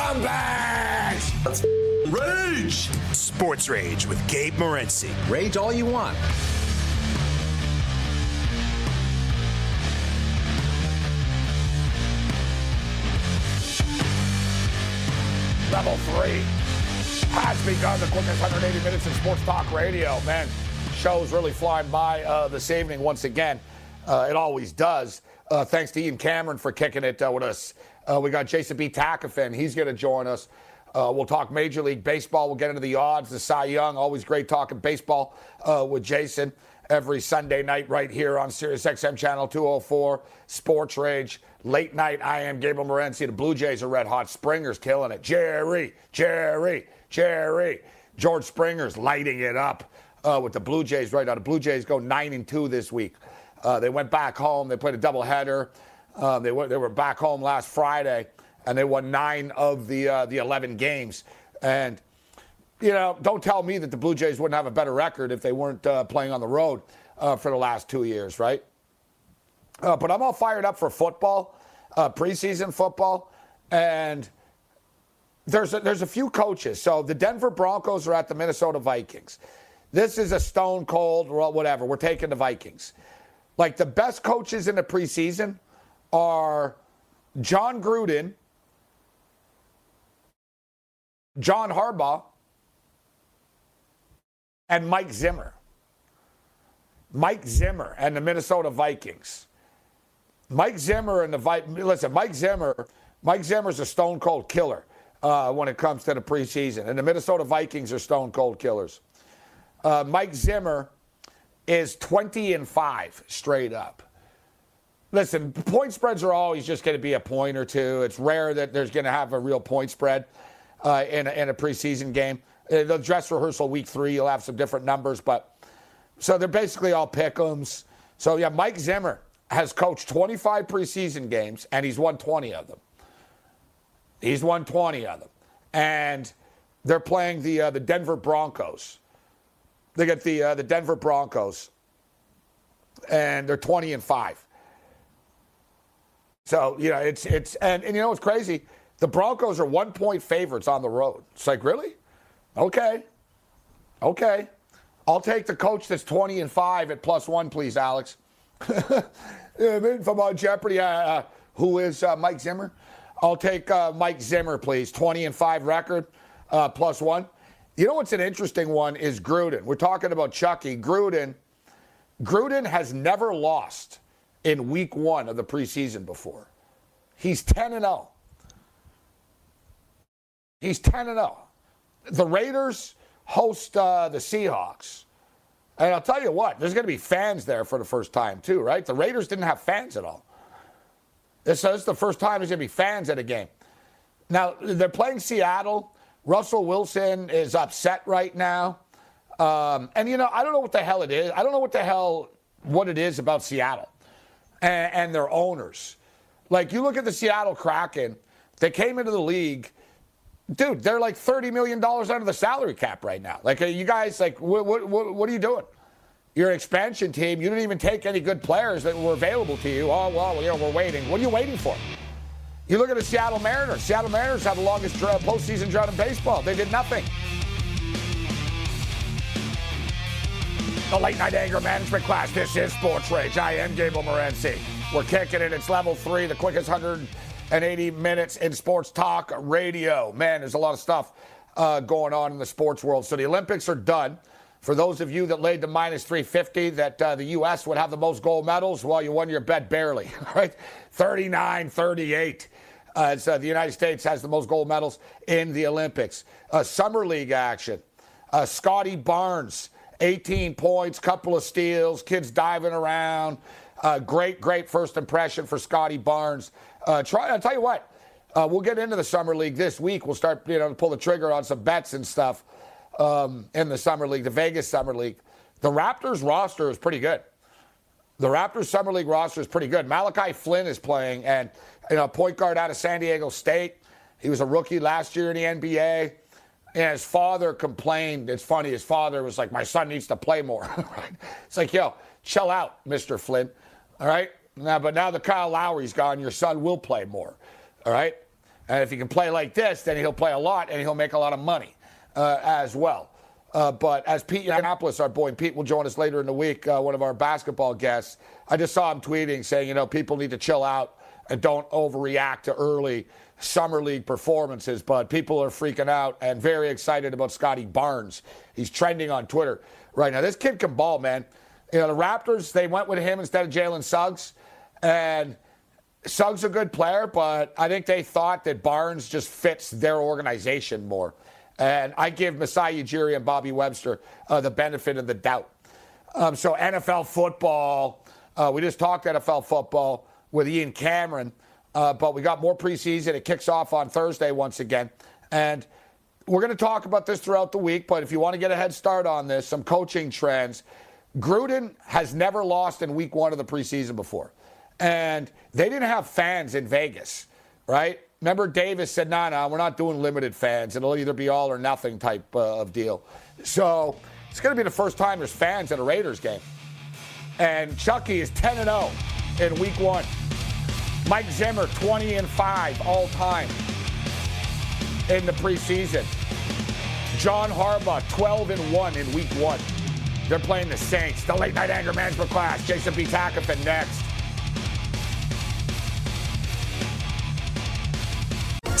Scumbags! Let's rage! Sports Rage with Gabe Morency. Rage all you want. Level three has begun the quickest 180 minutes in sports talk radio. Man, show's really flying by uh, this evening once again. Uh, it always does. Uh, thanks to Ian Cameron for kicking it uh, with us. Uh, we got Jason B. Takafin. He's going to join us. Uh, we'll talk Major League Baseball. We'll get into the odds, the Cy Young. Always great talking baseball uh, with Jason every Sunday night right here on Sirius XM Channel 204, Sports Rage. Late night, I am Gabriel Morency. The Blue Jays are red hot. Springer's killing it. Jerry, Jerry, Jerry. George Springer's lighting it up uh, with the Blue Jays right now. The Blue Jays go 9 and 2 this week. Uh, they went back home. They played a doubleheader. Um, they, were, they were back home last Friday, and they won nine of the, uh, the 11 games. And, you know, don't tell me that the Blue Jays wouldn't have a better record if they weren't uh, playing on the road uh, for the last two years, right? Uh, but I'm all fired up for football, uh, preseason football, and there's a, there's a few coaches. So the Denver Broncos are at the Minnesota Vikings. This is a stone cold, whatever. We're taking the Vikings. Like the best coaches in the preseason are Jon Gruden, John Harbaugh, and Mike Zimmer. Mike Zimmer and the Minnesota Vikings. Mike Zimmer and the Vikings. Listen, Mike Zimmer. Mike Zimmer's a stone cold killer uh, when it comes to the preseason, and the Minnesota Vikings are stone cold killers. Uh, Mike Zimmer is 20 and five straight up. Listen, point spreads are always just going to be a point or two. It's rare that there's going to have a real point spread uh, in, a, in a preseason game. Uh, the dress rehearsal week three, you'll have some different numbers, but so they're basically all pick'ems. So yeah, Mike Zimmer has coached 25 preseason games and he's won 20 of them. He's won 20 of them, and they're playing the uh, the Denver Broncos. They get the uh, the Denver Broncos, and they're 20 and five. So, you know, it's, it's, and, and you know what's crazy? The Broncos are one point favorites on the road. It's like, really? Okay. Okay. I'll take the coach that's 20 and 5 at plus one, please, Alex. From uh, Jeopardy, uh, uh, who is uh, Mike Zimmer? I'll take uh, Mike Zimmer, please. 20 and 5 record, uh, plus one. You know what's an interesting one is Gruden. We're talking about Chucky. Gruden, Gruden has never lost in week one of the preseason before. He's 10 and 0. He's 10 and 0. The Raiders host uh, the Seahawks. And I'll tell you what, there's going to be fans there for the first time, too, right? The Raiders didn't have fans at all. This, this is the first time there's going to be fans at a game. Now, they're playing Seattle. Russell Wilson is upset right now. Um, and, you know, I don't know what the hell it is. I don't know what the hell what it is about Seattle. And, and their owners. Like you look at the Seattle Kraken, they came into the league. Dude, they're like $30 million under the salary cap right now. Like, you guys, like, what, what, what are you doing? You're an expansion team. You didn't even take any good players that were available to you. Oh, well, you know, we're waiting. What are you waiting for? You look at the Seattle Mariners. Seattle Mariners have the longest postseason drought in baseball. They did nothing. The late night anger management class. This is Sports Rage. I am Gable Morency. We're kicking it. It's level three, the quickest 180 minutes in sports talk radio. Man, there's a lot of stuff uh, going on in the sports world. So the Olympics are done. For those of you that laid the minus 350 that uh, the U.S. would have the most gold medals, well, you won your bet barely, right? 39 38. Uh, so the United States has the most gold medals in the Olympics. Uh, Summer League action. Uh, Scottie Barnes, 18 points, couple of steals, kids diving around. Uh, great, great first impression for Scottie Barnes. Uh, try, I'll tell you what, uh, we'll get into the summer league this week. We'll start, you know, pull the trigger on some bets and stuff um, in the summer league, the Vegas summer league. The Raptors roster is pretty good. The Raptors summer league roster is pretty good. Malachi Flynn is playing, and you know, point guard out of San Diego State. He was a rookie last year in the NBA. And his father complained. It's funny. His father was like, "My son needs to play more." right? It's like, yo, chill out, Mister Flynn. All right. Now, but now that Kyle Lowry's gone, your son will play more. All right. And if he can play like this, then he'll play a lot and he'll make a lot of money uh, as well. Uh, but as Pete Yiannopoulos, our boy, Pete will join us later in the week, uh, one of our basketball guests, I just saw him tweeting saying, you know, people need to chill out and don't overreact to early summer league performances. But people are freaking out and very excited about Scottie Barnes. He's trending on Twitter right now. This kid can ball, man. You know, the Raptors, they went with him instead of Jalen Suggs. And Suggs a good player, but I think they thought that Barnes just fits their organization more. And I give Masai Ujiri and Bobby Webster uh, the benefit of the doubt. Um, so NFL football, uh, we just talked NFL football with Ian Cameron, uh, but we got more preseason. It kicks off on Thursday once again. And we're going to talk about this throughout the week, but if you want to get a head start on this, some coaching trends. Gruden has never lost in week one of the preseason before. And they didn't have fans in Vegas, right? Remember, Davis said, no, no, we're not doing limited fans. It'll either be all or nothing type uh, of deal. So it's going to be the first time there's fans at a Raiders game. And Chucky is 10 and 0 in week one. Mike Zimmer, 20 and 5 all time in the preseason. John Harbaugh, 12 and 1 in week one. They're playing the Saints. The late night anger management class. Jason B. Takafin next.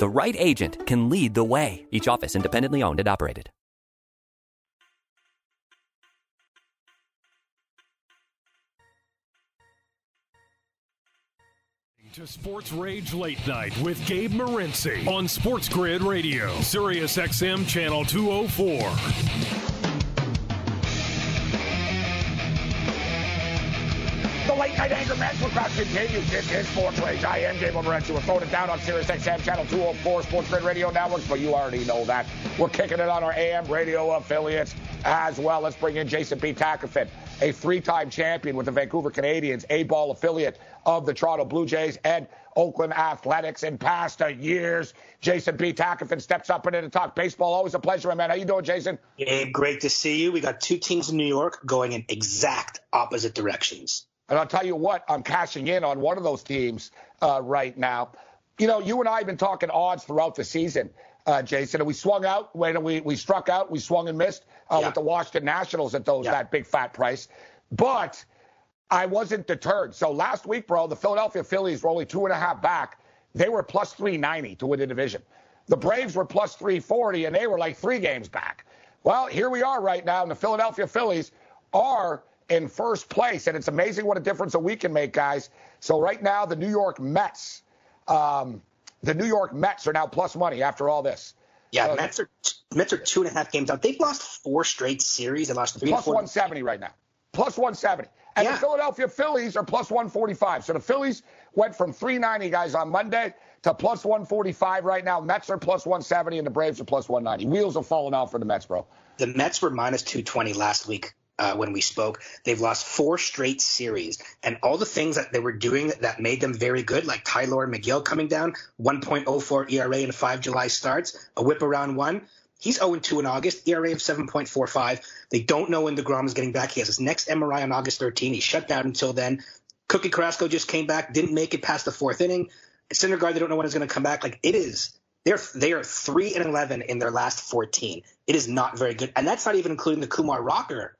The right agent can lead the way. Each office independently owned and operated. To Sports Rage Late Night with Gabe Morency on Sports Grid Radio, Sirius XM Channel 204. The late night anger management crowd continues. This is Sports Rage. I am Gabe Morency. We're throwing it down on Sirius XM Channel 204 Sports Grid Radio Networks, but you already know that. We're kicking it on our AM radio affiliates as well. Let's bring in Jason B. Takafit, a three-time champion with the Vancouver Canadians, A-ball affiliate of the Toronto Blue Jays and Oakland Athletics in past years. Jason B. Takafin steps up into to talk baseball. Always a pleasure, my man. How you doing, Jason? Gabe, great to see you. We got two teams in New York going in exact opposite directions. And I'll tell you what, I'm cashing in on one of those teams uh, right now. You know, you and I have been talking odds throughout the season, uh, Jason, and we swung out when we, we struck out, we swung and missed uh, yeah. with the Washington Nationals at those yeah. that big fat price. But I wasn't deterred. So last week, bro, the Philadelphia Phillies were only two and a half back. They were plus 390 to win the division. The Braves were plus 340, and they were like three games back. Well, here we are right now, and the Philadelphia Phillies are in first place. And it's amazing what a difference a week can make, guys. So right now, the New York Mets, um, the New York Mets are now plus money after all this. Yeah, uh, Mets are Mets are two and a half games out. They've lost four straight series. They lost three. Plus 170 right now. Plus 170. And yeah. the Philadelphia Phillies are plus 145. So the Phillies went from 390 guys on Monday to plus 145 right now. Mets are plus 170 and the Braves are plus 190. Wheels are falling off for the Mets, bro. The Mets were minus 220 last week uh, when we spoke. They've lost four straight series, and all the things that they were doing that made them very good, like Tylor Megill coming down, 1.04 ERA in five July starts, a whip around one. He's 0-2 in August, ERA of 7.45. They don't know when DeGrom is getting back. He has his next MRI on August 13. He's shut down until then. Cookie Carrasco just came back, didn't make it past the fourth inning. Syndergaard, they don't know when he's going to come back. Like it is, they're they are three and eleven in their last 14. It is not very good, and that's not even including the Kumar Rocker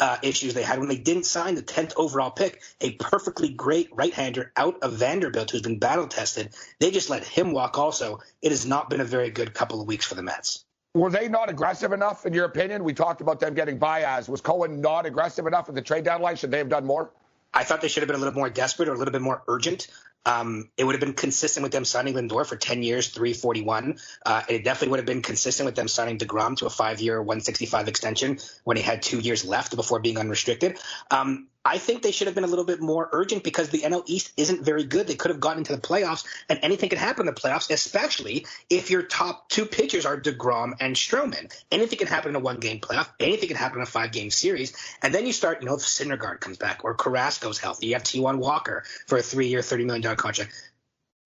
uh, issues they had when they didn't sign the 10th overall pick, a perfectly great right hander out of Vanderbilt who's been battle tested. They just let him walk also. It has not been a very good couple of weeks for the Mets. Were they not aggressive enough, in your opinion? We talked about them getting Baez. Was Cohen not aggressive enough at the trade deadline? Should they have done more? I thought they should have been a little more desperate or a little bit more urgent. Um, it would have been consistent with them signing Lindor for 10 years, 341. Uh, it definitely would have been consistent with them signing DeGrom to a five year, 165 extension when he had two years left before being unrestricted. Um, I think they should have been a little bit more urgent because the NL East isn't very good. They could have gotten into the playoffs, and anything can happen in the playoffs, especially if your top two pitchers are DeGrom and Stroman. Anything can happen in a one game playoff. Anything can happen in a five game series. And then you start, you know, if Syndergaard comes back or Carrasco's healthy, you have Taijuan Walker for a three year, $30 million contract.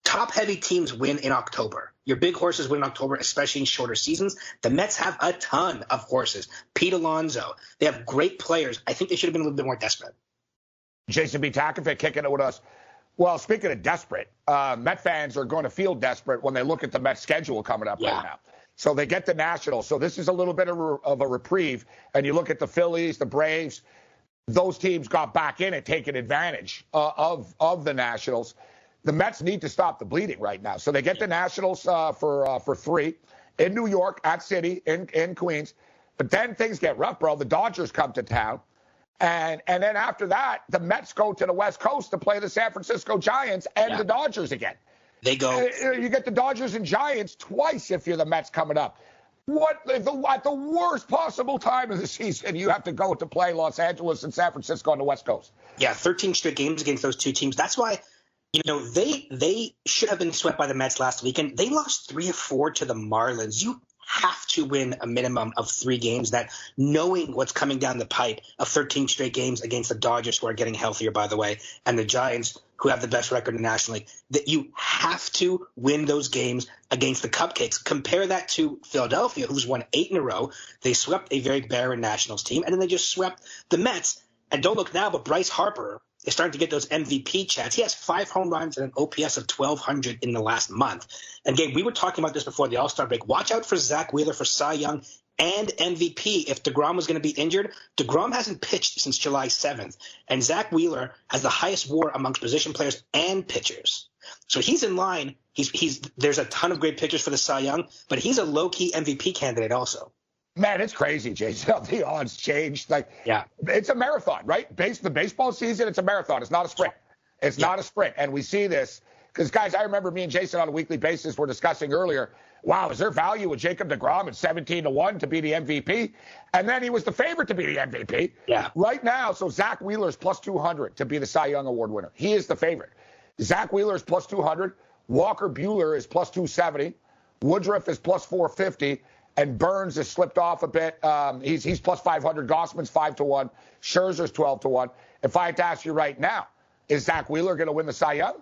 Top heavy teams win in October. Your big horses win in October, especially in shorter seasons. The Mets have a ton of horses. Pete Alonso. They have great players. I think they should have been a little bit more desperate. Jason B. Takafit kicking it with us. Well, speaking of desperate, uh, Met fans are going to feel desperate when they look at the Met schedule coming up yeah. right now. So they get the Nationals. So this is a little bit of a, of a reprieve. And you look at the Phillies, the Braves, those teams got back in and taking advantage uh, of of the Nationals. The Mets need to stop the bleeding right now. So they get the Nationals uh, for uh, for three in New York, at City, in in Queens. But then things get rough, bro. The Dodgers come to town. And and then after that, the Mets go to the West Coast to play the San Francisco Giants and yeah. the Dodgers again. They go. Uh, you get the Dodgers and Giants twice if you're the Mets coming up. What the, at the worst possible time of the season you have to go to play Los Angeles and San Francisco on the West Coast? Yeah, 13 straight games against those two teams. That's why you know they they should have been swept by the Mets last weekend. They lost three or four to the Marlins. You have to win a minimum of three games. That knowing what's coming down the pipe of 13 straight games against the Dodgers, who are getting healthier, by the way, and the Giants, who have the best record in the National League, that you have to win those games against the Cupcakes. Compare that to Philadelphia, who's won eight in a row. They swept a very barren Nationals team, and then they just swept the Mets. And don't look now, but Bryce Harper is starting to get those MVP chats. He has five home runs and an OPS of 1,200 in the last month. And again, we were talking about this before the All Star break. Watch out for Zack Wheeler for Cy Young and MVP. If DeGrom was going to be injured, DeGrom hasn't pitched since July 7th. And Zack Wheeler has the highest war amongst position players and pitchers. So he's in line He's he's there's a ton of great pitchers for the Cy Young, but he's a low key MVP candidate also. Man, it's crazy, Jason. The odds changed. Like, yeah, it's a marathon, right? Base the baseball season, it's a marathon. It's not a sprint. It's yeah. not a sprint, and we see this because, guys, I remember me and Jason on a weekly basis were discussing earlier. Wow, is there value with Jacob Degrom at 17 to one to be the MVP? And then he was the favorite to be the MVP. Yeah. Right now, so Zack Wheeler is plus 200 to be the Cy Young Award winner. He is the favorite. Zack Wheeler is plus 200. Walker Buehler is plus 270. Woodruff is plus 450. And Burnes has slipped off a bit. Um, he's he's plus 500. Gausman's five to one. Scherzer's 12 to one. If I had to ask you right now, is Zack Wheeler going to win the Cy Young?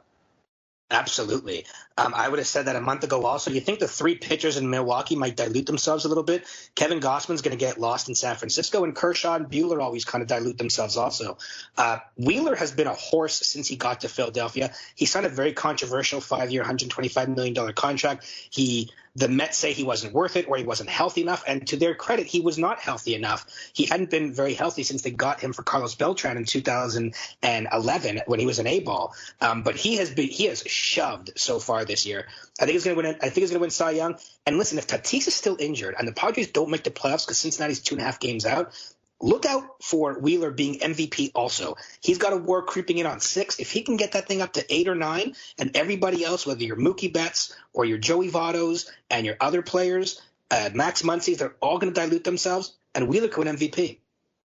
Absolutely. Um, I would have said that a month ago also. You think the three pitchers in Milwaukee might dilute themselves a little bit? Kevin Gausman's going to get lost in San Francisco, and Kershaw and Buehler always kind of dilute themselves also. Uh, Wheeler has been a horse since he got to Philadelphia. He signed a very controversial five year, $125 million contract. He the Mets say he wasn't worth it or he wasn't healthy enough. And to their credit, he was not healthy enough. He hadn't been very healthy since they got him for Carlos Beltran in 2011 when he was an A ball. Um, but he has been he has shoved so far this year. I think he's going to win. I think he's going to win Cy Young. And listen, if Tatis is still injured and the Padres don't make the playoffs because Cincinnati's two and a half games out, look out for Wheeler being MVP also. He's got a war creeping in on six. If he can get that thing up to eight or nine, and everybody else, whether you're Mookie Betts or your Joey Vottos and your other players, uh, Max Muncy's, they're all going to dilute themselves, and Wheeler could win MVP.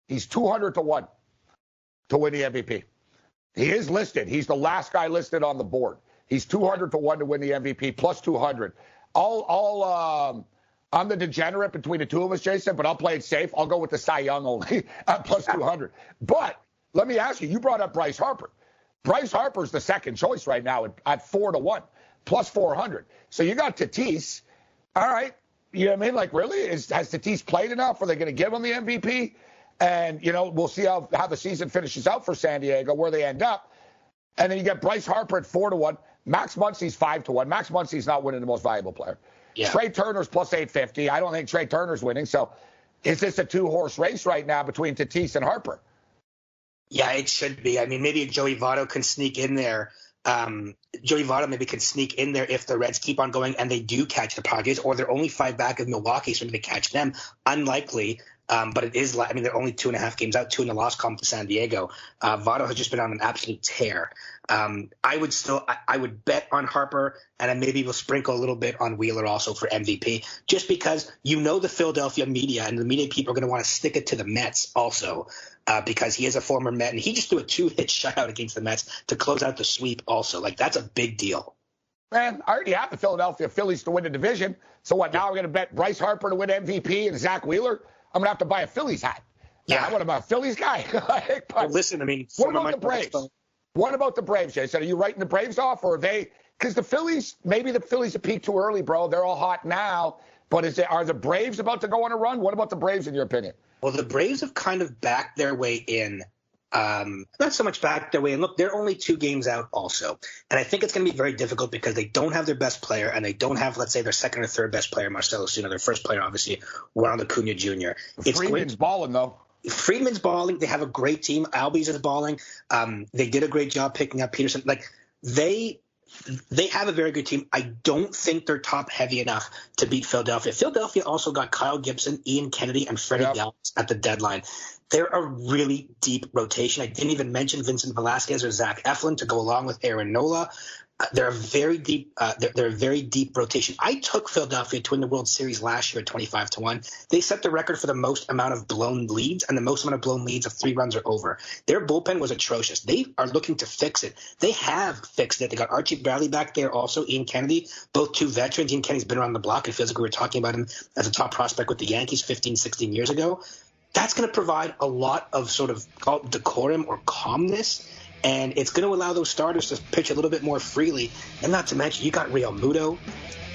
He's 200 to 1 to win the MVP. He is listed. He's the last guy listed on the board. He's 200 to 1 to win the MVP, plus 200. All, all, um, I'm the degenerate between the two of us, Jason, but I'll play it safe. I'll go with the Cy Young only at plus 200. But let me ask you, you brought up Bryce Harper. Bryce Harper's the second choice right now at, at four to one, plus 400. So you got Tatis. All right. You know what I mean? Like, really? Is, has Tatis played enough? Are they going to give him the MVP? And, you know, we'll see how, how the season finishes out for San Diego, where they end up. And then you get Bryce Harper at four to one. Max Muncy's five to one. Max Muncy's not winning the most valuable player. Yeah. Trea Turner's plus 850. I don't think Trea Turner's winning. So is this a two horse race right now between Tatis and Harper? Yeah, it should be. I mean, maybe Joey Votto can sneak in there. Um, Joey Votto maybe can sneak in there if the Reds keep on going and they do catch the Padres, or they're only five back of Milwaukee, so maybe they catch them. Unlikely. Um, but it is, I mean, they're only two and a half games out, two in the loss column to San Diego. Uh, Votto has just been on an absolute tear. Um, I would still, I, I, would bet on Harper, and then maybe we'll sprinkle a little bit on Wheeler also for MVP, just because you know the Philadelphia media and the media people are going to want to stick it to the Mets also, uh, because he is a former Met, and he just threw a two-hit shutout against the Mets to close out the sweep also. Like, that's a big deal. Man, I already have the Philadelphia Phillies to win the division. So what, now we're going to bet Bryce Harper to win MVP and Zack Wheeler? I'm gonna have to buy a Phillies hat. Yeah, want to buy a Phillies guy. but well, listen, I mean, what about the Braves? What about the Braves, Jason? Are you writing the Braves off, or are they? Because the Phillies, maybe the Phillies have peaked too early, bro. They're all hot now. But is it, are the Braves about to go on a run? What about the Braves, in your opinion? Well, the Braves have kind of backed their way in. Um, not so much back their way and look, they're only two games out also. And I think it's going to be very difficult because they don't have their best player and they don't have, let's say, their second or third best player, Marcell Ozuna. Their first player, obviously, Ronald Acuna Jr. It's Freeman's great. balling, though. Freeman's balling. They have a great team. Albies is balling. Um, they did a great job picking up Pederson. Like they they have a very good team. I don't think they're top heavy enough to beat Philadelphia. Philadelphia also got Kyle Gibson, Ian Kennedy, and Freddy yep. Galvis at the deadline. They're a really deep rotation. I didn't even mention Vincent Velasquez or Zach Eflin to go along with Aaron Nola. They're a very deep. Uh, they're, they're, a very deep rotation. I took Philadelphia to win the World Series last year at twenty-five to one. They set the record for the most amount of blown leads and the most amount of blown leads of three runs or over. Their bullpen was atrocious. They are looking to fix it. They have fixed it. They got Archie Bradley back there, also Ian Kennedy, both two veterans. Ian Kennedy's been around the block. It feels like we were talking about him as a top prospect with the Yankees 15, 16 years ago. That's going to provide a lot of sort of decorum or calmness and it's going to allow those starters to pitch a little bit more freely. And not to mention, you got Realmuto,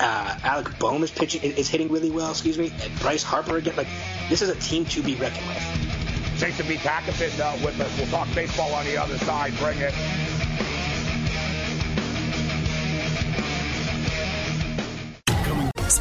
uh, Alec Bohm is pitching is hitting really well. Excuse me, and Bryce Harper again. Like this is a team to be reckoned with. Jason B. Takafin uh, with us. We'll talk baseball on the other side. Bring it.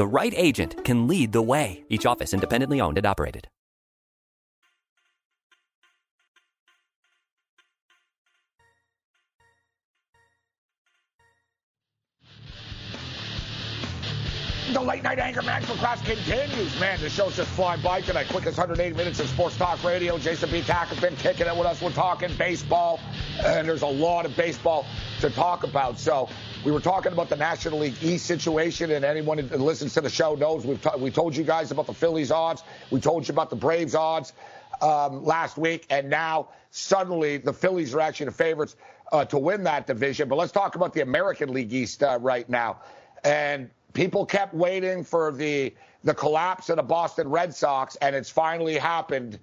The right agent can lead the way. Each office independently owned and operated. The late night anger management class continues. Man, the show's just flying by tonight. Quickest 180 minutes of sports talk radio. Jason B. Been kicking it with us. We're talking baseball, and there's a lot of baseball to talk about. So we were talking about the National League East situation, and anyone that listens to the show knows we've t- we told you guys about the Phillies odds. We told you about the Braves odds um, last week, and now suddenly the Phillies are actually the favorites uh, to win that division. But let's talk about the American League East uh, right now. And people kept waiting for the the collapse of the Boston Red Sox, and it's finally happened.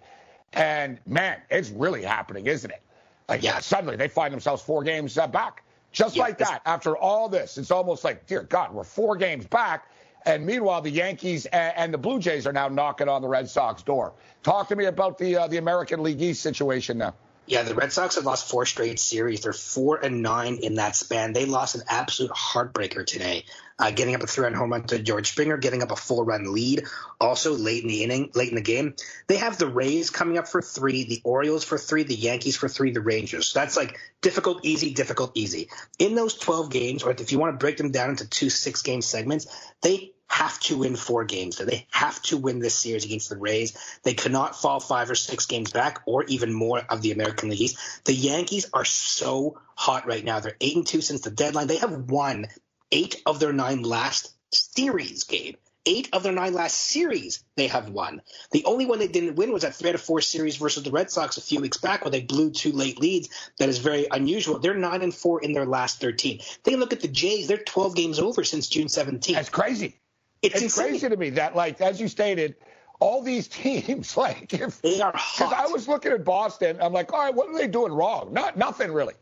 And man, it's really happening, isn't it? Like, yeah, suddenly they find themselves four games uh, back, just yeah, like that. After all this, it's almost like, dear God, we're four games back. And meanwhile, the Yankees and, the Blue Jays are now knocking on the Red Sox door. Talk to me about the uh, the American League East situation now. Yeah, the Red Sox have lost four straight series. They're four and nine in that span. They lost an absolute heartbreaker today, uh, getting up a three-run home run to George Springer, getting up a four-run lead. Also late in the inning, late in the game, they have the Rays coming up for three, the Orioles for three, the Yankees for three, the Rangers. So that's like difficult, easy, difficult, easy. In those 12 games, or if you want to break them down into two six-game segments, they have to win four games. They have to win this series against the Rays. They cannot fall five or six games back, or even more of the American League East. The Yankees are so hot right now. They're eight and two since the deadline. They have won eight of their nine last series, Gabe. Eight of their nine last series they have won. The only one they didn't win was that three out of four series versus the Red Sox a few weeks back where they blew two late leads. That is very unusual. They're nine and four in their last 13. They look at the Jays, they're 12 games over since June 17th. That's crazy. It's, it's crazy to me that, like, as you stated, all these teams, like, if they are hot. I was looking at Boston, I'm like, all right, what are they doing wrong? Not nothing really,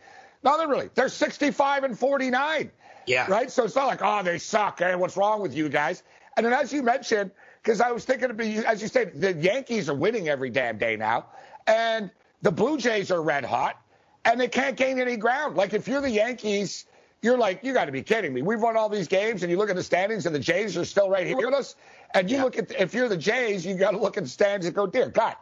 nothing really. They're 65 and 49. Yeah. Right. So it's not like, oh, they suck. Hey, what's wrong with you guys? And then, as you mentioned, because I was thinking, of, as you said, the Yankees are winning every damn day now, and the Blue Jays are red hot, and they can't gain any ground. Like if you're the Yankees you're like, you got to be kidding me. We've won all these games, and you look at the standings, and the Jays are still right here with us. And you yeah. look at, if you're the Jays, you got to look at the standings and go, dear God,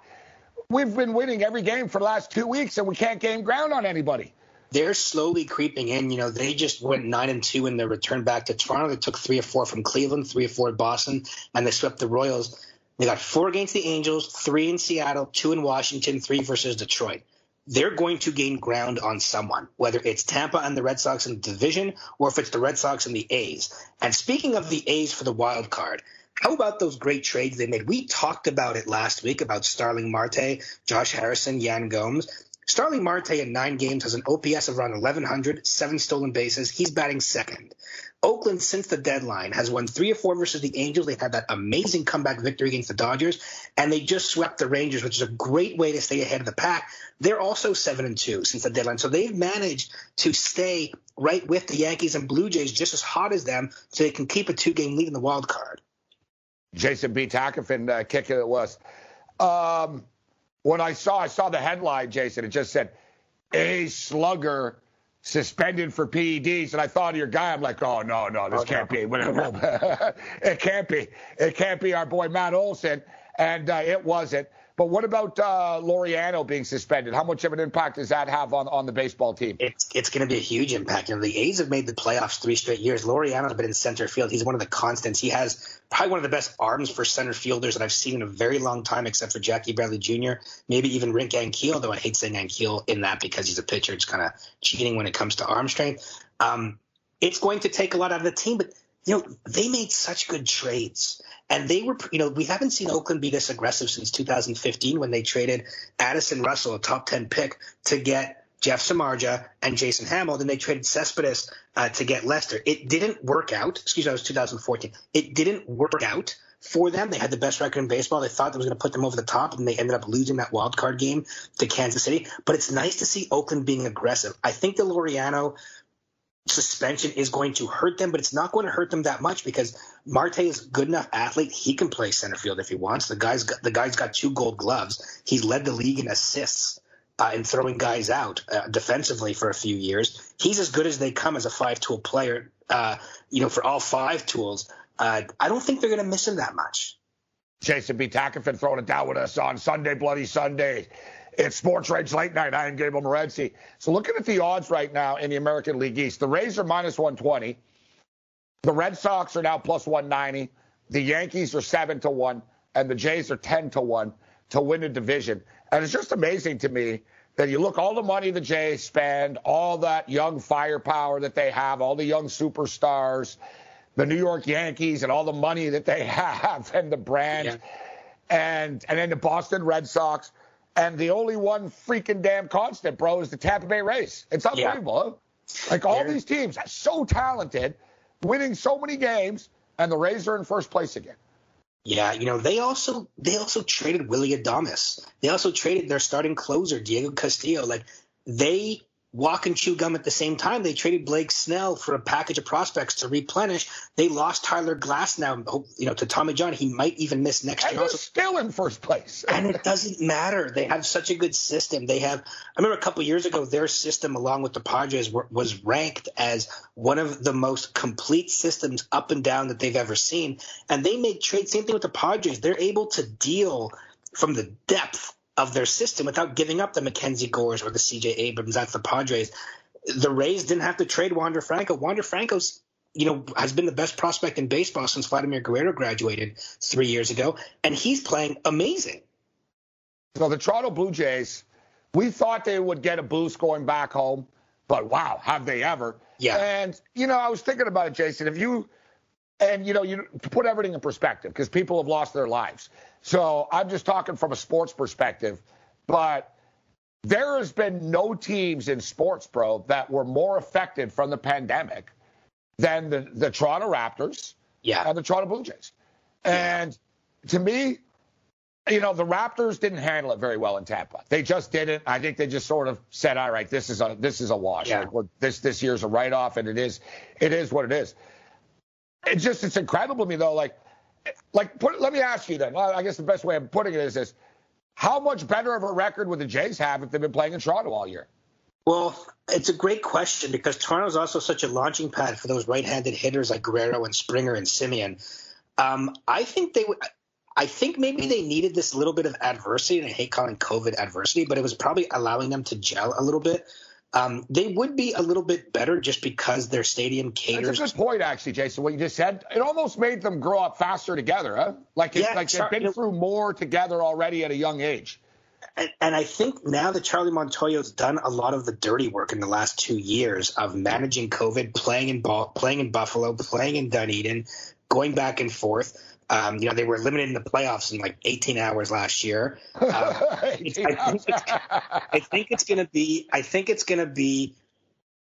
we've been winning every game for the last two weeks, and we can't gain ground on anybody. They're slowly creeping in. You know, they just went nine and two in their return back to Toronto. They took three or four from Cleveland, three or four in Boston, and they swept the Royals. They got four against the Angels, three in Seattle, two in Washington, three versus Detroit they're going to gain ground on someone, whether it's Tampa and the Red Sox in the division or if it's the Red Sox and the A's. And speaking of the A's for the wild card, How about those great trades they made? We talked about it last week about Starling Marte, Josh Harrison, Yan Gomes. Starling Marte in nine games has an OPS of around 1,100, seven stolen bases. He's batting second. Oakland, since the deadline, has won three or four versus the Angels. They've had that amazing comeback victory against the Dodgers, and they just swept the Rangers, which is a great way to stay ahead of the pack. They're also seven and two since the deadline, so they've managed to stay right with the Yankees and Blue Jays, just as hot as them, so they can keep a two-game lead in the wild card. Jason B. Takafin uh, kicking it was. Um, when I saw, I saw the headline, Jason. It just said, "A slugger suspended for PEDs," and I thought of your guy. I'm like, "Oh no, no, this oh, can't no. be. it can't be. It can't be our boy Matt Olson." And uh, it wasn't. But what about uh, Laureano being suspended? How much of an impact does that have on, on the baseball team? It's it's going to be a huge impact. You know, the A's have made the playoffs three straight years. Laureano's been in center field. He's one of the constants. He has probably one of the best arms for center fielders that I've seen in a very long time, except for Jackie Bradley Jr., maybe even Rick Ankiel, though I hate saying Ankiel in that because he's a pitcher. It's kind of cheating when it comes to arm strength. Um, it's going to take a lot out of the team, but you know, they made such good trades. And they were, you know, we haven't seen Oakland be this aggressive since 2015 when they traded Addison Russell, a top 10 pick, to get Jeff Samardzija and Jason Hammel. Then they traded Cespedes uh, to get Lester. It didn't work out. Excuse me, that was 2014. It didn't work out for them. They had the best record in baseball. They thought that was going to put them over the top, and they ended up losing that wild card game to Kansas City. But it's nice to see Oakland being aggressive. I think the Laureano suspension is going to hurt them, but it's not going to hurt them that much because Marte is a good enough athlete. He can play center field if he wants. The guy's got the guy's got two gold gloves. He's led the league in assists uh, and throwing guys out uh, defensively for a few years. He's as good as they come as a five tool player. Uh, you know, for all five tools, uh, I don't think they're going to miss him that much. Jason B. Takafin throwing it down with us on Sunday, Bloody Sunday. It's Sports Rage Late Night. I am Gabriel Morency. So looking at the odds right now in the American League East, the Rays are minus 120. The Red Sox are now plus 190. The Yankees are 7 to 1. And the Jays are 10 to 1 to win the division. And it's just amazing to me that you look all the money the Jays spend, all that young firepower that they have, all the young superstars, the New York Yankees, and all the money that they have, and the brand, yeah. and and then the Boston Red Sox. And the only one freaking damn constant, bro, is the Tampa Bay Rays. It's unbelievable. Yeah. Like all these teams are so talented, winning so many games, and the Rays are in first place again. Yeah, you know, they also they also traded Willy Adames. They also traded their starting closer, Diego Castillo. Like they walk and chew gum at the same time. They traded Blake Snell for a package of prospects to replenish. They lost Tyler Glasnow, you know, to Tommy John. He might even miss next and year. Also, still in first place. and it doesn't matter. They have such a good system. They have. I remember a couple years ago, their system, along with the Padres, were, was ranked as one of the most complete systems up and down that they've ever seen. And they make trades. Same thing with the Padres. They're able to deal from the depth of their system without giving up the Mackenzie Gores or the CJ Abrams. That's the Padres. The Rays didn't have to trade Wander Franco. Wander Franco's you know, has been the best prospect in baseball since Vladimir Guerrero graduated three years ago, and he's playing amazing. So the Toronto Blue Jays, we thought they would get a boost going back home, but wow, have they ever? Yeah. And you know, I was thinking about it, Jason. If you and you know, you put everything in perspective, because people have lost their lives. So I'm just talking from a sports perspective, but there has been no teams in sports, bro, that were more affected from the pandemic than the, the Toronto Raptors yeah. and the Toronto Blue Jays. And yeah. to me, you know, the Raptors didn't handle it very well in Tampa. They just didn't. I think they just sort of said, "All right, this is a this is a wash. Yeah. Like, this this year's a write off, and it is it is what it is." It's just it's incredible to me though. Like like, put, let me ask you then. I guess the best way of putting it is this: How much better of a record would the Jays have if they've been playing in Toronto all year? Well, it's a great question because Toronto is also such a launching pad for those right-handed hitters like Guerrero and Springer and Semien. Um, I think they would. I think maybe they needed this little bit of adversity, and I hate calling COVID adversity, but it was probably allowing them to gel a little bit. Um, they would be a little bit better just because their stadium caters. That's a good point, actually, Jason. What you just said, it almost made them grow up faster together, huh? Like, yeah, like they've been through more together already at a young age. And, and, I think now that Charlie Montoyo's done a lot of the dirty work in the last two years of managing COVID, playing in ball, playing in Buffalo, playing in Dunedin, going back and forth. Um, you know, they were eliminated in the playoffs in like 18 hours last year. Um, I, think I think it's going to be. I think it's going to be.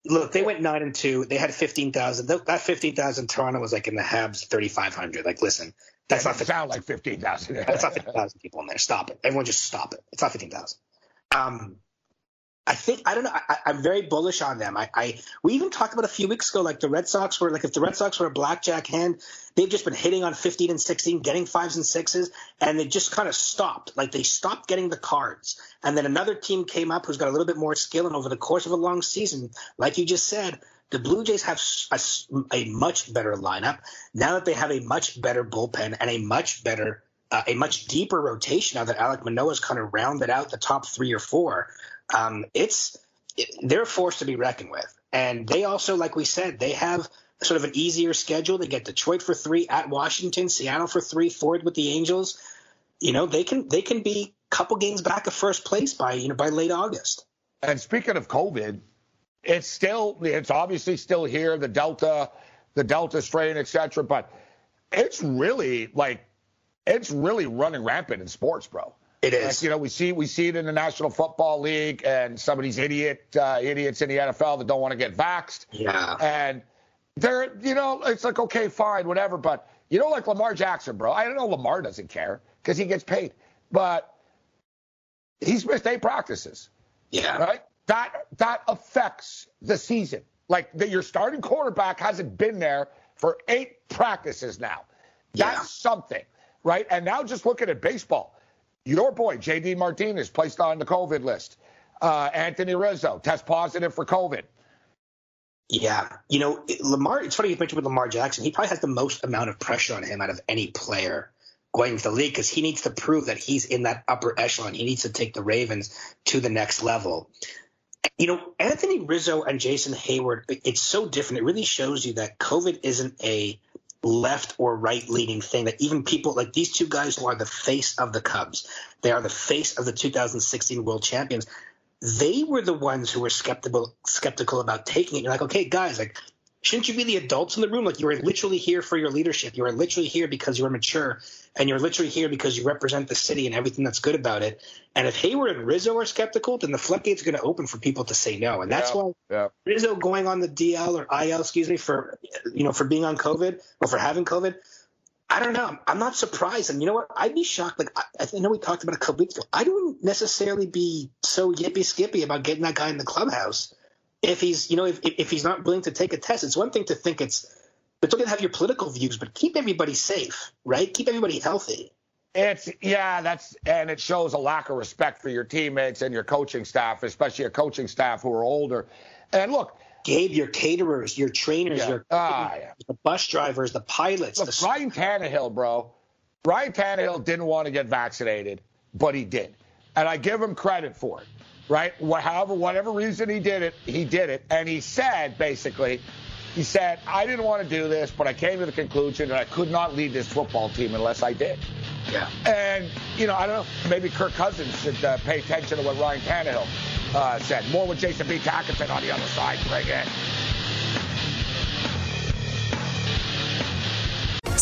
Look, they went nine and two. They had 15,000. That 15,000 Toronto was like in the Habs 3,500. Like, listen, that's not sound like 15,000. that's not 15,000 people in there. Stop it. Everyone just stop it. It's not 15,000. Um, I think I don't know. I, am very bullish on them. I, I, we even talked about a few weeks ago, like the Red Sox were like if the Red Sox were a blackjack hand, they've just been hitting on 15 and 16, getting fives and sixes, and they just kind of stopped. Like they stopped getting the cards, and then another team came up who's got a little bit more skill, and over the course of a long season, like you just said, the Blue Jays have a, a much better lineup now that they have a much better bullpen and a much better. Uh, a much deeper rotation now that Alek Manoah's kind of rounded out the top three or four um, it's it, they're a force to be reckoned with. And they also, like we said, they have sort of an easier schedule. They get Detroit for three, at Washington, Seattle for three, Ford with the Angels. You know, they can they can be a couple games back of first place by you know by late August. And speaking of COVID, it's still it's obviously still here, the Delta, the Delta strain, etc. But it's really like it's really running rampant in sports, bro. It is. Like, you know, we see we see it in the National Football League, and some of these idiot uh, idiots in the NFL that don't want to get vaxxed. Yeah. And they're, you know, it's like okay, fine, whatever. But you know, like Lamar Jackson, bro. I don't know Lamar doesn't care because he gets paid, but he's missed eight practices. Yeah. Right. That that affects the season. Like the, your starting quarterback hasn't been there for eight practices now. That's yeah. something, right? And now just looking at baseball your boy, J.D. Martinez, placed on the COVID list. Uh, Anthony Rizzo, test positive for COVID. Yeah. You know, Lamar, it's funny you mentioned with Lamar Jackson. He probably has the most amount of pressure on him out of any player going into the league because he needs to prove that he's in that upper echelon. He needs to take the Ravens to the next level. You know, Anthony Rizzo and Jason Heyward. it's so different. It really shows you that COVID isn't a left or right leaning thing that even people like these two guys who are the face of the Cubs, they are the face of the 2016 World Champions. They were the ones who were skeptical skeptical about taking it. You're like, okay, guys, like shouldn't you be the adults in the room? Like you are literally here for your leadership. You are literally here because you are mature, and you're literally here because you represent the city and everything that's good about it. And if Heyward and Rizzo are skeptical, then the floodgates are going to open for people to say no. And that's yeah, why yeah. Rizzo going on the DL or IL, excuse me, for you know for being on COVID or for having COVID. I don't know. I'm not surprised. And you know what? I'd be shocked. Like I, I know we talked about a couple weeks ago. I wouldn't necessarily be so yippy skippy about getting that guy in the clubhouse if he's you know if, if he's not willing to take a test it's one thing to think it's it's okay to have your political views but keep everybody safe right keep everybody healthy it's yeah that's and it shows a lack of respect for your teammates and your coaching staff especially your coaching staff who are older and look Gabe, your caterers, your trainers, yeah. your ah, yeah. the bus drivers, the pilots. Look, the... Ryan Tannehill, bro. Ryan Tannehill didn't want to get vaccinated, but he did. And I give him credit for it right? However, whatever reason he did it, he did it. And he said, basically, he said, I didn't want to do this, but I came to the conclusion that I could not lead this football team unless I did. Yeah. And, you know, I don't know, maybe Kirk Cousins should uh, pay attention to what Ryan Tannehill uh, said. More with Jason B. Tackerton on the other side. Bring it.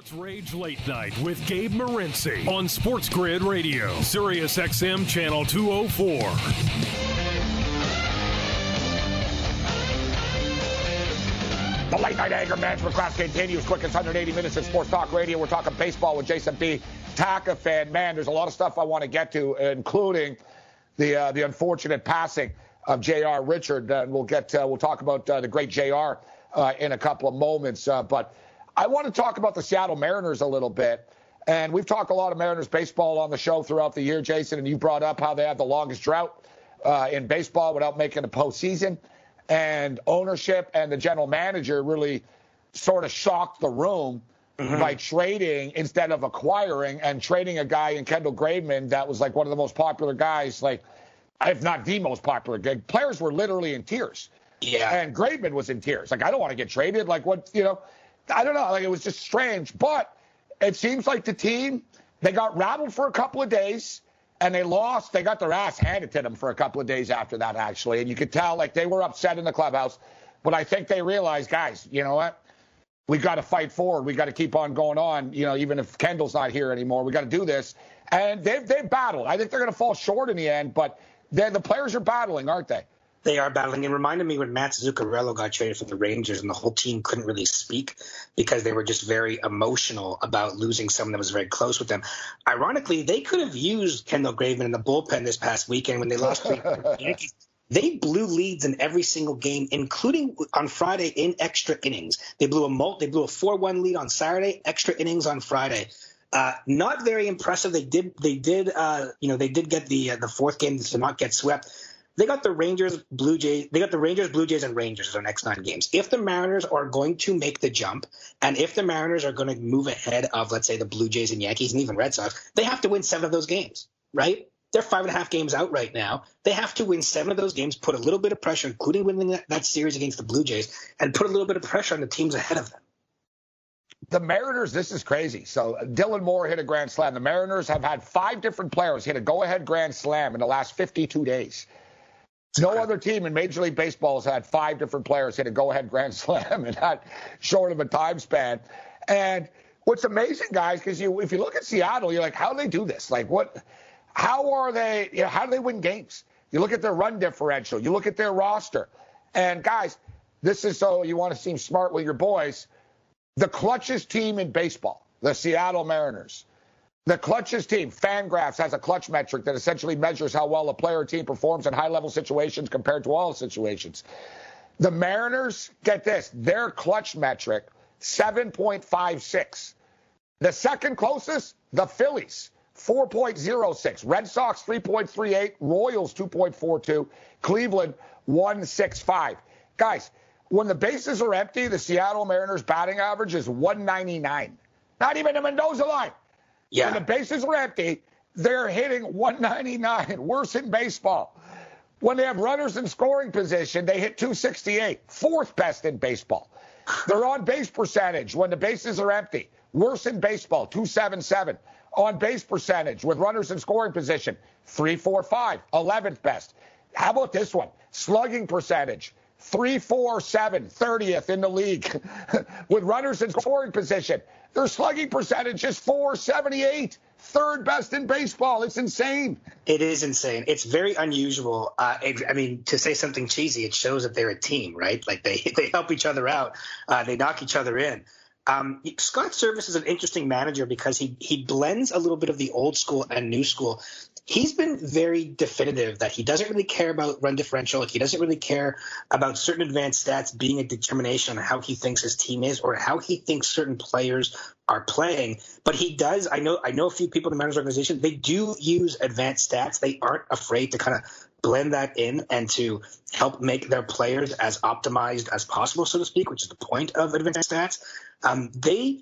Sports Rage Late Night with Gabe Morency on Sports Grid Radio, Sirius XM Channel 204. The late night anger management class continues. Quickest 180 minutes in sports talk radio. We're talking baseball with Jason B. Takefman. Man, there's a lot of stuff I want to get to, including the uh, the unfortunate passing of J.R. Richard. Uh, we'll get uh, we'll talk about uh, the great J.R. Uh, in a couple of moments, uh, but. I want to talk about the Seattle Mariners a little bit. And we've talked a lot of Mariners baseball on the show throughout the year, Jason, and you brought up how they have the longest drought uh, in baseball without making a postseason. And ownership and the general manager really sort of shocked the room mm-hmm. by trading instead of acquiring and trading a guy in Kendall Graveman that was like one of the most popular guys, like, if not the most popular. guy. Players were literally in tears. Yeah. And Graveman was in tears. Like, I don't want to get traded. Like, what, you know? I don't know. Like it was just strange. But it seems like the team they got rattled for a couple of days and they lost. They got their ass handed to them for a couple of days after that, actually. And you could tell like they were upset in the clubhouse. But I think they realized, guys, you know what? We got to fight forward. We got to keep on going on. You know, even if Kendall's not here anymore, we got to do this. And they've they've battled. I think they're going to fall short in the end, but the players are battling, aren't they? They are battling. It reminded me when Matt Zuccarello got traded from the Rangers and the whole team couldn't really speak because they were just very emotional about losing someone that was very close with them. Ironically, they could have used Kendall Graveman in the bullpen this past weekend when they lost three Yankees. They blew leads in every single game, including on Friday in extra innings. They blew a mult, they blew a four-one lead on Saturday, extra innings on Friday. Uh, not very impressive. They did, they did, uh, you know, they did get the uh, the fourth game to not get swept they got the Rangers, Blue Jays. They got the Rangers, Blue Jays, and Rangers as their next nine games. If the Mariners are going to make the jump, and if the Mariners are going to move ahead of, let's say, the Blue Jays and Yankees and even Red Sox, they have to win seven of those games, right? They're five and a half games out right now. They have to win seven of those games, put a little bit of pressure, including winning that, that series against the Blue Jays, and put a little bit of pressure on the teams ahead of them the Mariners, this is crazy. So Dylan Moore hit a grand slam. The Mariners have had five different players hit a go-ahead grand slam in the last 52 days. No other team in Major League Baseball has had five different players hit a go-ahead grand slam in that short of a time span. And what's amazing, guys, because you if you look at Seattle, you're like, how do they do this? Like, what? How are they? You know, how do they win games? You look at their run differential. You look at their roster. And guys, this is so you want to seem smart with your boys. The clutchest team in baseball, the Seattle Mariners. The clutches team, Fangraphs, has a clutch metric that essentially measures how well a player or team performs in high level situations compared to all situations. The Mariners, get this, their clutch metric, 7.56. The second closest, the Phillies, 4.06. Red Sox, 3.38. Royals, 2.42. Cleveland, 165. Guys, when the bases are empty, the Seattle Mariners batting average is 199. Not even the Mendoza line. Yeah. When the bases are empty, they're hitting 199, worse in baseball. When they have runners in scoring position, they hit 268, fourth best in baseball. Their on base percentage when the bases are empty, worse in baseball, 277. On base percentage with runners in scoring position, 345, 11th best. How about this one? Slugging percentage, 347, 30th in the league with runners in scoring position. Their slugging percentage is 478, third best in baseball. It's insane. It is insane. It's very unusual. Uh, I mean, to say something cheesy, it shows that they're a team, right? Like they they help each other out. Uh, they knock each other in. Um, Scott Servais is an interesting manager because he he blends a little bit of the old school and new school he's been very definitive that he doesn't really care about run differential. He doesn't really care about certain advanced stats being a determination on how he thinks his team is or how he thinks certain players are playing. But he does. I know. I know a few people in the Mariners organization. They do use advanced stats. They aren't afraid to kind of blend that in and to help make their players as optimized as possible, so to speak, which is the point of advanced stats. Um, they,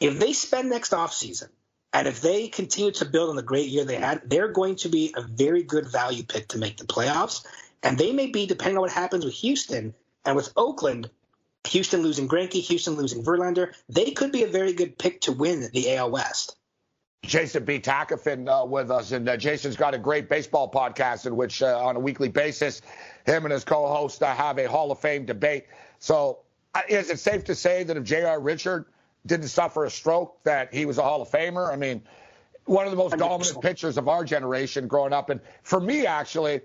if they spend next offseason and if they continue to build on the great year they had, they're going to be a very good value pick to make the playoffs. And they may be, depending on what happens with Houston and with Oakland, Houston losing Greinke, Houston losing Verlander, they could be a very good pick to win the AL West. Jason B. Takefman uh, with us, and uh, Jason's got a great baseball podcast in which, uh, on a weekly basis, him and his co-host uh, have a Hall of Fame debate. So, uh, is it safe to say that if J.R. Richard didn't suffer a stroke, that he was a Hall of Famer? I mean, one of the most dominant pitchers of our generation growing up, and for me, actually,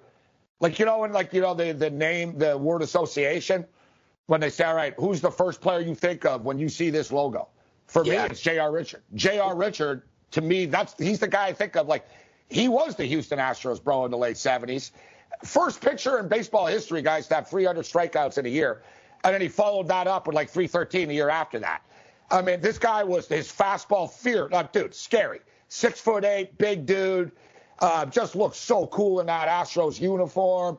like you know, and like you know, the the name, the word association, when they say, all right, who's the first player you think of when you see this logo? For yeah. me, it's J.R. Richard. J.R. Richard to me, that's he's the guy I think of. Like he was the Houston Astros, bro, in the late '70s. First pitcher in baseball history, guys, to have 300 strikeouts in a year, and then he followed that up with like 313 the year after that. I mean, this guy was his fastball fear, uh, dude, scary. Six foot eight, big dude, uh, just looked so cool in that Astros uniform.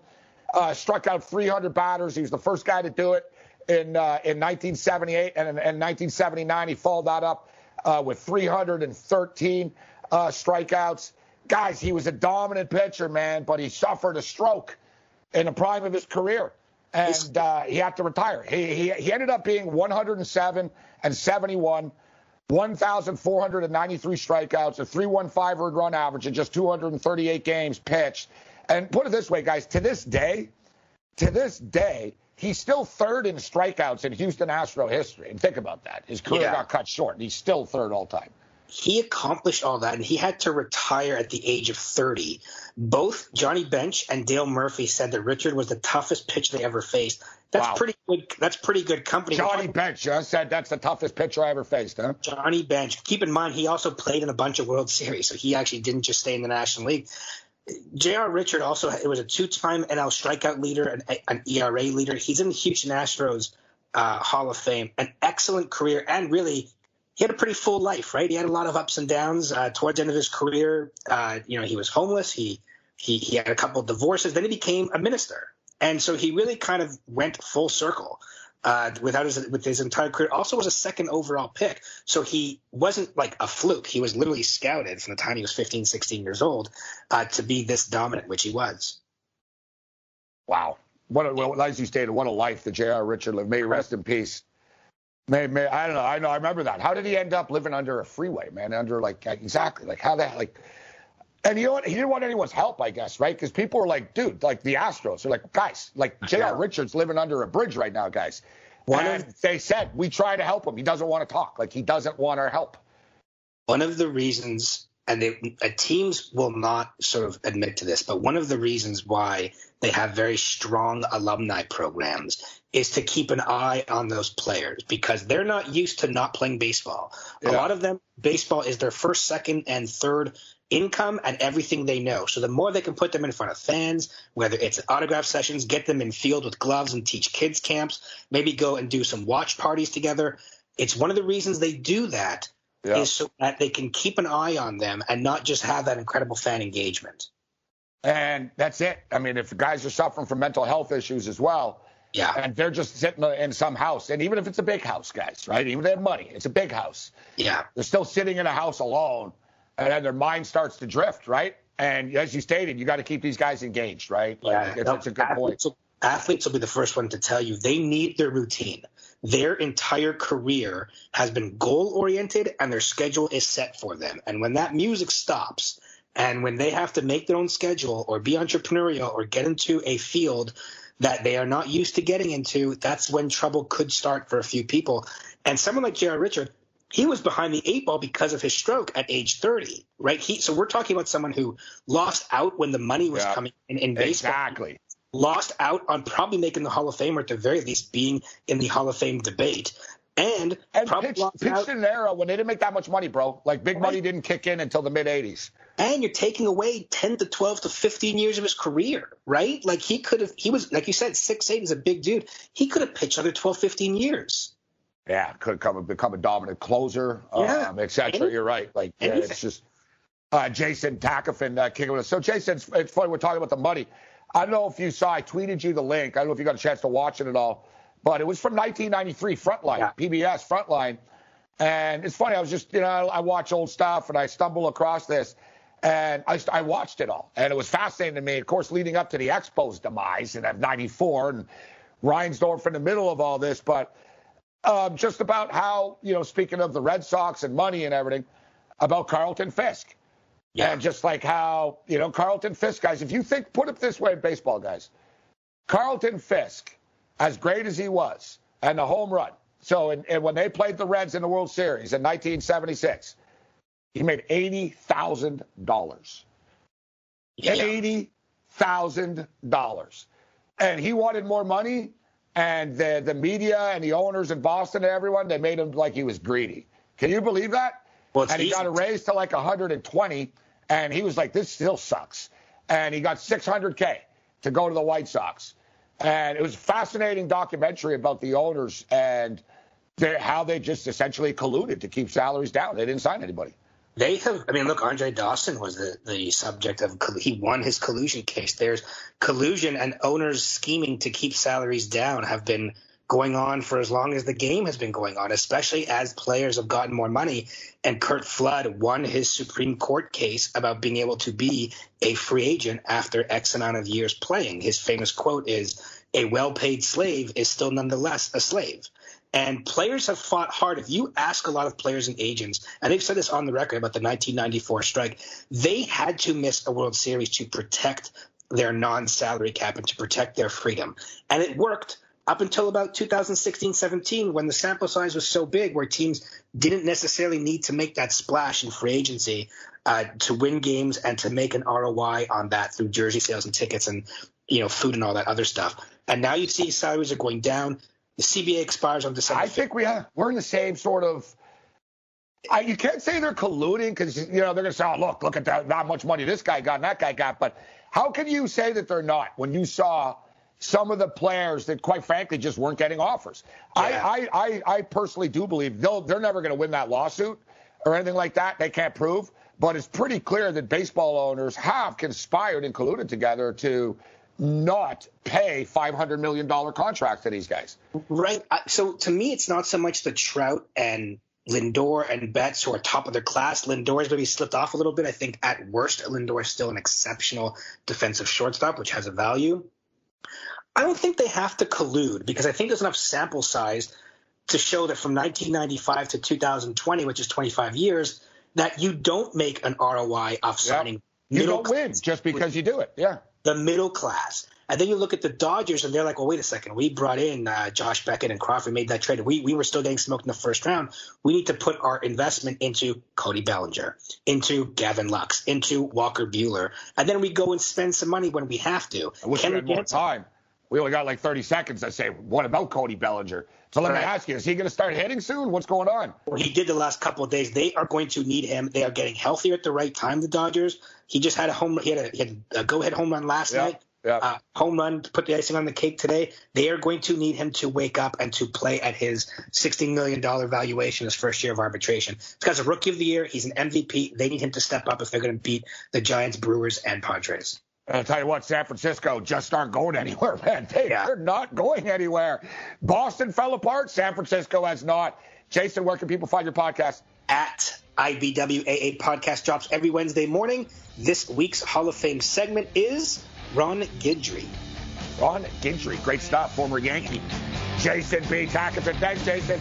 Uh, struck out 300 batters. He was the first guy to do it in uh, in 1978, and in, in 1979 he followed that up uh, with 313 uh, strikeouts. Guys, he was a dominant pitcher, man, but he suffered a stroke in the prime of his career, and uh, he had to retire. He, he, he ended up being 107 and 71. 1,493 strikeouts, a 315 earned run average in just 238 games pitched. And put it this way, guys, to this day, to this day, he's still third in strikeouts in Houston Astro history. And think about that. His career yeah. got cut short, and he's still third all time. He accomplished all that, and he had to retire at the age of 30. Both Johnny Bench and Dale Murphy said that Richard was the toughest pitcher they ever faced. That's wow. pretty good. That's pretty good company. Johnny Bench just said that's the toughest pitcher I ever faced, huh? Johnny Bench. Keep in mind, he also played in a bunch of World Series, so he actually didn't just stay in the National League. J.R. Richard also it was a two-time NL strikeout leader, an, an ERA leader. He's in the Houston Astros uh, Hall of Fame. An excellent career, and really, he had a pretty full life. Right, he had a lot of ups and downs uh, towards the end of his career. Uh, you know, he was homeless. He he he had a couple of divorces. Then he became a minister, and so he really kind of went full circle uh, without his with his entire career. Also was a second overall pick, so he wasn't like a fluke. He was literally scouted from the time he was 15, 16 years old uh, to be this dominant, which he was. Wow, what a, well, as you stated, what a life that J.R. Richard lived. May rest in peace. May, may I don't know. I know. I remember that. How did he end up living under a freeway, man? Under like exactly like how that like. And you know what? He didn't want anyone's help, I guess, right? Because people were like, dude, like the Astros. They're like, guys, like J.R. Richards living under a bridge right now, guys. One and of, they said, we try to help him. He doesn't want to talk. Like, he doesn't want our help. One of the reasons, and they, uh, teams will not sort of admit to this, but one of the reasons why they have very strong alumni programs is to keep an eye on those players because they're not used to not playing baseball. Yeah. A lot of them, baseball is their first, second, and third income and everything they know. So the more they can put them in front of fans, whether it's autograph sessions, get them in field with gloves and teach kids camps, maybe go and do some watch parties together. It's one of the reasons they do that yeah. is so that they can keep an eye on them and not just have that incredible fan engagement. And that's it. I mean, if guys are suffering from mental health issues as well, yeah. And they're just sitting in some house. And even if it's a big house, guys, right? Even if they have money, it's a big house. Yeah. They're still sitting in a house alone and then their mind starts to drift, right? And as you stated, you got to keep these guys engaged, right? Like, yeah, that's, a good athletes point. Will, athletes will be the first one to tell you they need their routine. Their entire career has been goal oriented and their schedule is set for them. And when that music stops, and when they have to make their own schedule or be entrepreneurial or get into a field that they are not used to getting into, that's when trouble could start for a few people. And someone like J.R. Richard, he was behind the eight ball because of his stroke at age 30, right? He, so we're talking about someone who lost out when the money was yeah, coming in, in baseball. Exactly. Lost out on probably making the Hall of Fame or at the very least being in the Hall of Fame debate. And, and pitched, pitched in an era when they didn't make that much money, bro. Like big right. money didn't kick in until the mid 80s. and you're taking away 10 to 12 to 15 years of his career, right? Like he could have, he was, like you said, six eight is a big dude. He could have pitched another 12, 15 years. Yeah, could come become a dominant closer, yeah. um, etc. You're right. Like yeah, it's just uh, Jason Takefman uh, kicking with us. So Jason, it's, it's funny we're talking about the money. I don't know if you saw. I tweeted you the link. I don't know if you got a chance to watch it at all, but it was from 1993 Frontline yeah. PBS Frontline, and it's funny. I was just you know I watch old stuff and I stumble across this. And I, I, watched it all, and it was fascinating to me. Of course, leading up to the Expos' demise in '94, and Reinsdorf in the middle of all this. But um, just about how, you know, speaking of the Red Sox and money and everything, about Carlton Fisk. Yeah. And just like how, you know, Carlton Fisk, guys, if you think, put it this way in baseball, guys, Carlton Fisk, as great as he was, and the home run. So in, and when they played the Reds in the World Series in 1976, he made $80,000. Yeah. $80,000. And he wanted more money and the the media and the owners in Boston and everyone they made him like he was greedy. Can you believe that? Well, and he easy. got a raise to like 120, and he was like, "This still sucks." And he got 600k to go to the White Sox, and it was a fascinating documentary about the owners and how they just essentially colluded to keep salaries down. They didn't sign anybody. They have, I mean, look, Andre Dawson was the, the subject of, he won his collusion case. There's collusion and owners scheming to keep salaries down have been going on for as long as the game has been going on, especially as players have gotten more money. And Curt Flood won his Supreme Court case about being able to be a free agent after X amount of years playing. His famous quote is, a well paid slave is still nonetheless a slave. And players have fought hard. If you ask a lot of players and agents, and they've said this on the record about the 1994 strike, they had to miss a World Series to protect their non salary cap and to protect their freedom. And it worked up until about 2016 17 when the sample size was so big where teams didn't necessarily need to make that splash in free agency uh, to win games and to make an ROI on that through jersey sales and tickets and you know food and all that other stuff. And now you see salaries are going down. The CBA expires on December. I think we have, we're in the same sort of. I, you can't say they're colluding because you know they're going to say, "Oh, look, look at that, not much money this guy got and that guy got." But how can you say that they're not when you saw some of the players that, quite frankly, just weren't getting offers? Yeah. I, I, I, I personally do believe they'll, they're never going to win that lawsuit or anything like that. They can't prove, but it's pretty clear that baseball owners have conspired and colluded together to not pay $500 million contracts to these guys. Right. So to me, it's not so much the Trout and Lindor and Betts who are top of their class. Lindor has maybe slipped off a little bit. I think at worst, Lindor is still an exceptional defensive shortstop, which has a value. I don't think they have to collude because I think there's enough sample size to show that from 1995 to 2020, which is 25 years, that you don't make an ROI off signing. Yep. You don't win just because you do it. Yeah the middle class. And then you look at the Dodgers, and they're like, well, wait a second. We brought in uh, Josh Beckett and Crawford, made that trade. We, we were still getting smoked in the first round. We need to put our investment into Cody Bellinger, into Gavin Lux, into Walker Buehler. And then we go and spend some money when we have to. I wish Can we had more time. We only got like 30 seconds to say, what about Cody Bellinger? So let right. me ask you, is he going to start hitting soon? What's going on? Well, he did the last couple of days. They are going to need him. They are getting healthier at the right time, the Dodgers. He just had a home. He had a, he had a go-ahead home run last yeah. night. Yeah. Uh, home run to put the icing on the cake today. They are going to need him to wake up and to play at his $16 million valuation his first year of arbitration. This guy's a rookie of the year. He's an MVP. They need him to step up if they're going to beat the Giants, Brewers, and Padres. I'll tell you what, San Francisco just aren't going anywhere, man. They, yeah. They're not going anywhere. Boston fell apart. San Francisco has not. Jason, where can people find your podcast? At IBWAA podcast drops every Wednesday morning. This week's Hall of Fame segment is Ron Guidry. Ron Guidry, great stuff, former Yankee. Jason B. Takachuk. Thanks, Jason.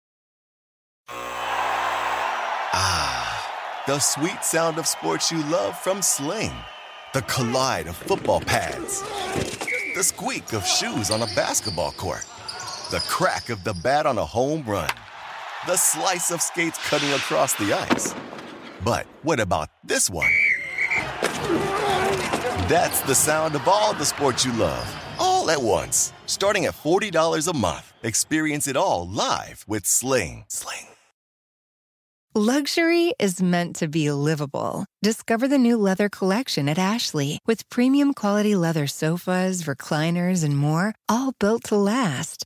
Ah, the sweet sound of sports you love from Sling. The collide of football pads. The squeak of shoes on a basketball court. The crack of the bat on a home run. The slice of skates cutting across the ice. But what about this one? That's the sound of all the sports you love, all at once. Starting at $40 a month. Experience it all live with Sling. Sling. Luxury is meant to be livable. Discover the new leather collection at Ashley with premium quality leather sofas, recliners, and more, all built to last.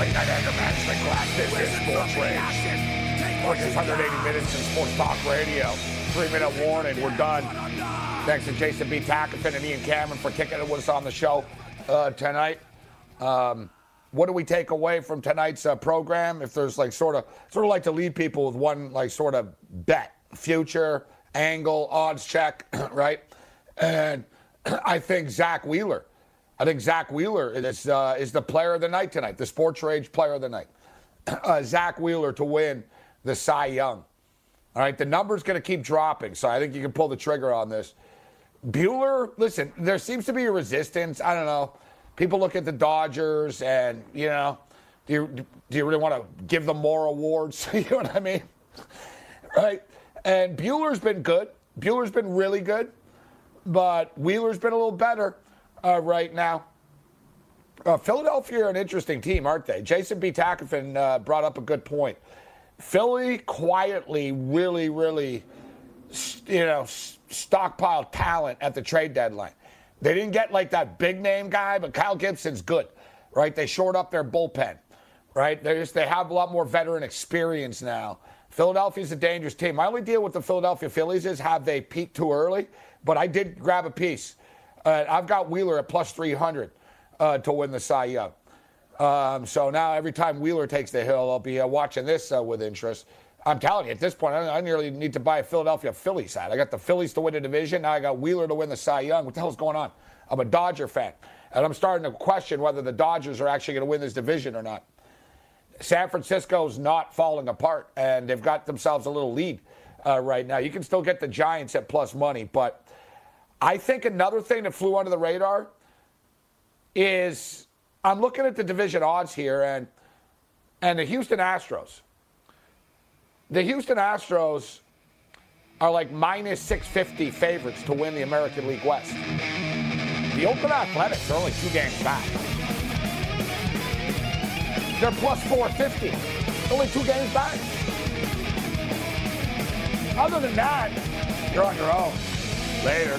Late night anger class. This is Sports Rage. Quickest 180 minutes in sports talk radio. Three minute warning. We're done. Thanks to Jason B. Tackleton and Ian Cameron for kicking it with us on the show uh, tonight. Um, what do we take away from tonight's uh, program? If there's like sort of sort of like to lead people with one like sort of bet, future, angle, odds check, right? And I think Zack Wheeler. I think Zack Wheeler is uh, is the player of the night tonight, the Sports Rage player of the night. Uh, Zach Wheeler to win the Cy Young. All right, the number's going to keep dropping, so I think you can pull the trigger on this. Buehler, listen, there seems to be a resistance. I don't know. People look at the Dodgers, and you know, do you do you really want to give them more awards? you know what I mean? Right? And Buehler's been good. Buehler's been really good, but Wheeler's been a little better uh, right now. Uh, Philadelphia are an interesting team, aren't they? Jason B. Tackleton uh, brought up a good point. Philly quietly, really, really, you know, stockpiled talent at the trade deadline. They didn't get like that big name guy, but Kyle Gibson's good, right? They shored up their bullpen, right? They just they have a lot more veteran experience now. Philadelphia's a dangerous team. My only deal with the Philadelphia Phillies is have they peaked too early? But I did grab a piece. Uh, I've got Wheeler at plus 300 uh, to win the Cy Young. Um, so now every time Wheeler takes the hill, I'll be uh, watching this uh, with interest. I'm telling you, at this point, I, I nearly need to buy a Philadelphia Phillies hat. I got the Phillies to win the division. Now I got Wheeler to win the Cy Young. What the hell's going on? I'm a Dodger fan. And I'm starting to question whether the Dodgers are actually going to win this division or not. San Francisco's not falling apart, and they've got themselves a little lead uh, right now. You can still get the Giants at plus money, but I think another thing that flew under the radar is I'm looking at the division odds here, and and the Houston Astros. The Houston Astros are like minus 650 favorites to win the American League West. The Oakland Athletics are only two games back. They're plus 450. Only two games back. Other than that, you're on your own. Later.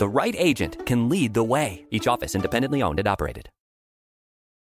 the right agent can lead the way. Each office independently owned and operated.